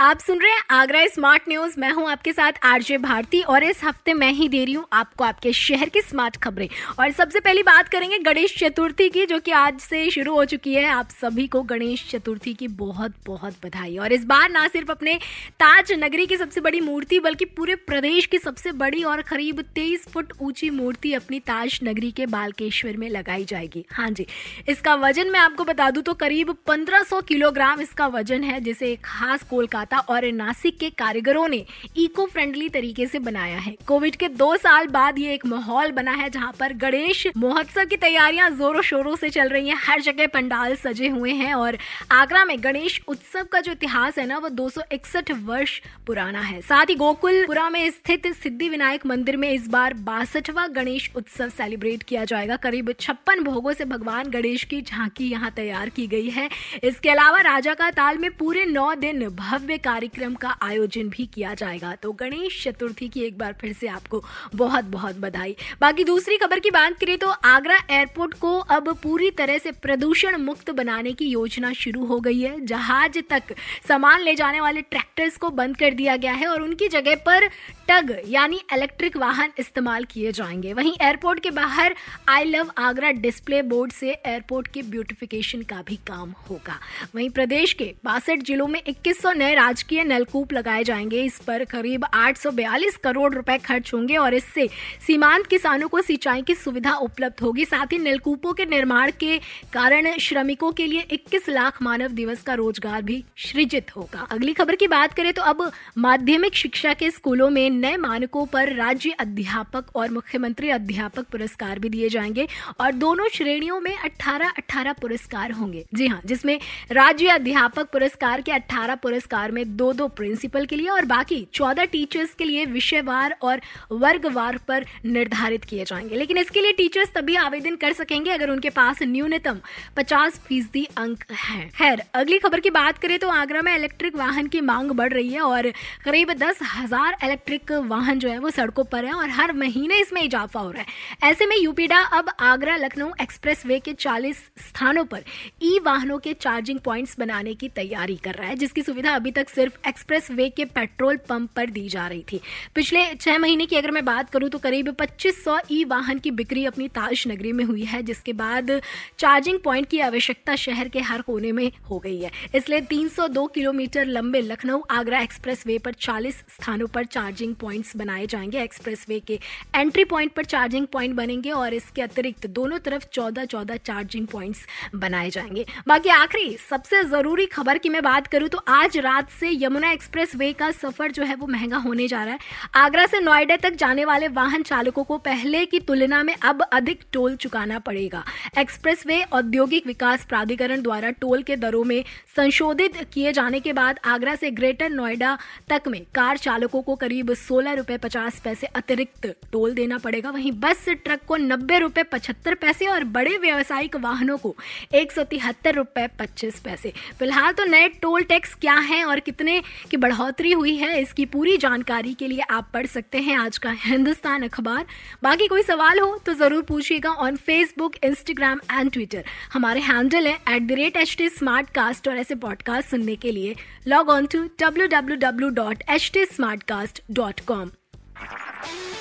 आप सुन रहे हैं आगरा स्मार्ट न्यूज़। मैं हूँ आपके साथ आरजे भारती और इस हफ़्ते मैं ही दे रही हूँ आपको आपके शहर की स्मार्ट खबरें। और सबसे पहली बात करेंगे गणेश चतुर्थी की, जो कि आज से शुरू हो चुकी है। आप सभी को गणेश चतुर्थी की बहुत बहुत बधाई। और इस बार ना सिर्फ़ अपने ताज नगरी की सबसे बड़ी मूर्ति, बल्कि पूरे प्रदेश की सबसे बड़ी और करीब तेईस फुट ऊँची मूर्ति अपनी ताज नगरी के बालकेश्वर में लगाई जाएगी। हाँ जी, इसका वज़न मैं आपको बता दूँ तो करीब पंद्रह किलोग्राम इसका वज़न है, जिसे खास कोलकाता कोलकाता और नासिक के कारीगरों ने इको फ्रेंडली तरीके से बनाया है। कोविड के दो साल बाद ये एक माहौल बना है जहाँ पर गणेश महोत्सव की तैयारियाँ जोरों शोरों से चल रही हैं। हर जगह पंडाल सजे हुए हैं और आगरा में गणेश उत्सव का जो इतिहास है ना, वो दो सौ इकसठ वर्ष पुराना है। साथ ही गोकुलपुरा में स्थित सिद्धि विनायक मंदिर में इस बार बासठवा गणेश उत्सव सेलिब्रेट किया जाएगा। करीब छप्पन भोगों से भगवान गणेश की झांकी यहाँ तैयार की गई है। इसके अलावा राजा का ताल में पूरे नौ दिन भव्य कार्यक्रम का आयोजन भी किया जाएगा। तो गणेश चतुर्थी की एक बार फिर से आपको बहुत बहुत बधाई। बाकी दूसरी खबर की बात करें तो आगरा एयरपोर्ट को अब पूरी तरह से प्रदूषण मुक्त बनाने की योजना शुरू हो गई है। जहाज़ तक सामान ले जाने वाले ट्रैक्टर्स को बंद कर दिया गया है और उनकी जगह पर टग यानी इलेक्ट्रिक वाहन इस्तेमाल किए जाएँगे। वहीं एयरपोर्ट के बाहर I love Agra display board से एयरपोर्ट के ब्यूटिफिकेशन का भी काम होगा। वहीं प्रदेश के बासठ जिलों में 2100 नए राजकीय नलकूप लगाए जाएँगे। इस पर करीब 842 करोड़ रुपए खर्च होंगे और इससे सीमांत किसानों को सिंचाई की सुविधा उपलब्ध होगी। साथ ही नलकूपों के निर्माण के कारण श्रमिकों के लिए 21 लाख मानव दिवस का रोज़गार भी सृजित होगा। अगली खबर की बात करें तो अब माध्यमिक शिक्षा के स्कूलों में नए मानकों पर राज्य अध्यापक और मुख्यमंत्री अध्यापक पुरस्कार भी दिए जाएँगे और दोनों श्रेणियों में 18 18 पुरस्कार होंगे। जी हाँ जिसमें राज्य अध्यापक पुरस्कार के 18 पुरस्कार में दो दो प्रिंसिपल के लिए और बाकी 14 टीचर्स के लिए विषयवार और वर्गवार पर निर्धारित किए जाएँगे। लेकिन इसके लिए टीचर्स तभी आवेदन कर सकेंगे अगर उनके पास न्यूनतम पचास फ़ीसदी अंक है। खैर, अगली खबर की बात करें तो आगरा में इलेक्ट्रिक वाहन की मांग बढ़ रही है और करीब दस हज़ार इलेक्ट्रिक वाहन जो है वो सड़कों पर है और हर महीने इसमें इजाफा हो रहा है। ऐसे में यूपीडा अब आगरा लखनऊ एक्सप्रेस वे के 40 स्थानों पर ई वाहनों के चार्जिंग पॉइंट्स बनाने की तैयारी कर रहा है, जिसकी सुविधा अभी तक सिर्फ़ एक्सप्रेस वे के पेट्रोल पंप पर दी जा रही थी। पिछले छह महीने की अगर मैं बात करूँ तो करीब पच्चीस ई वाहन की बिक्री अपनी ताज नगरी में हुई है, जिसके बाद चार्जिंग पॉइंट की आवश्यकता शहर के हर कोने में हो गई है। इसलिए 302 किलोमीटर लंबे लखनऊ आगरा एक्सप्रेस वे पर 40 स्थानों पर चार्जिंग पॉइंट्स बनाए जाएँगे। एक्सप्रेसवे के एंट्री पॉइंट पर चार्जिंग पॉइंट बनेंगे और इसके अतिरिक्त दोनों तरफ़ चौदह चौदह चार्जिंग पॉइंट्स बनाए जाएँगे। बाकी आखिरी सबसे ज़रूरी खबर की मैं बात करूँ तो आज रात से यमुना एक्सप्रेस वे का सफ़र जो है वो महँगा होने जा रहा है। आगरा से नोएडा तक जाने वाले वाहन चालकों को पहले की तुलना में अब अधिक टोल चुकाना पड़ेगा। एक्सप्रेस वे औद्योगिक विकास प्राधिकरण द्वारा टोल के दरों में संशोधित किए जाने के बाद आगरा से ग्रेटर नोएडा तक में कार चालकों को करीब सोलह रुपए पचास पैसे अतिरिक्त टोल देना पड़ेगा। वहीं बस, ट्रक को नब्बे रुपए पचहत्तर पैसे और बड़े व्यावसायिक वाहनों को एक सौ तिहत्तर रुपए पच्चीस पैसे। फ़िलहाल तो नए टोल टैक्स क्या है और कितने की बढ़ोतरी हुई है इसकी पूरी जानकारी के लिए आप पढ़ सकते हैं आज का हिंदुस्तान अखबार। बाकी कोई सवाल हो तो ज़रूर पूछिएगा on Facebook Instagram and Twitter हमारे हैंडल है at the rate H T smart cast और ऐसे पॉडकास्ट सुनने के लिए log on to W W W dot H T smart cast dot com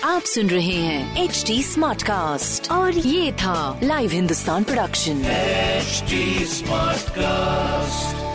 आप सुन रहे हैं एच डी स्मार्ट कास्ट और ये था live Hindustan production smart cast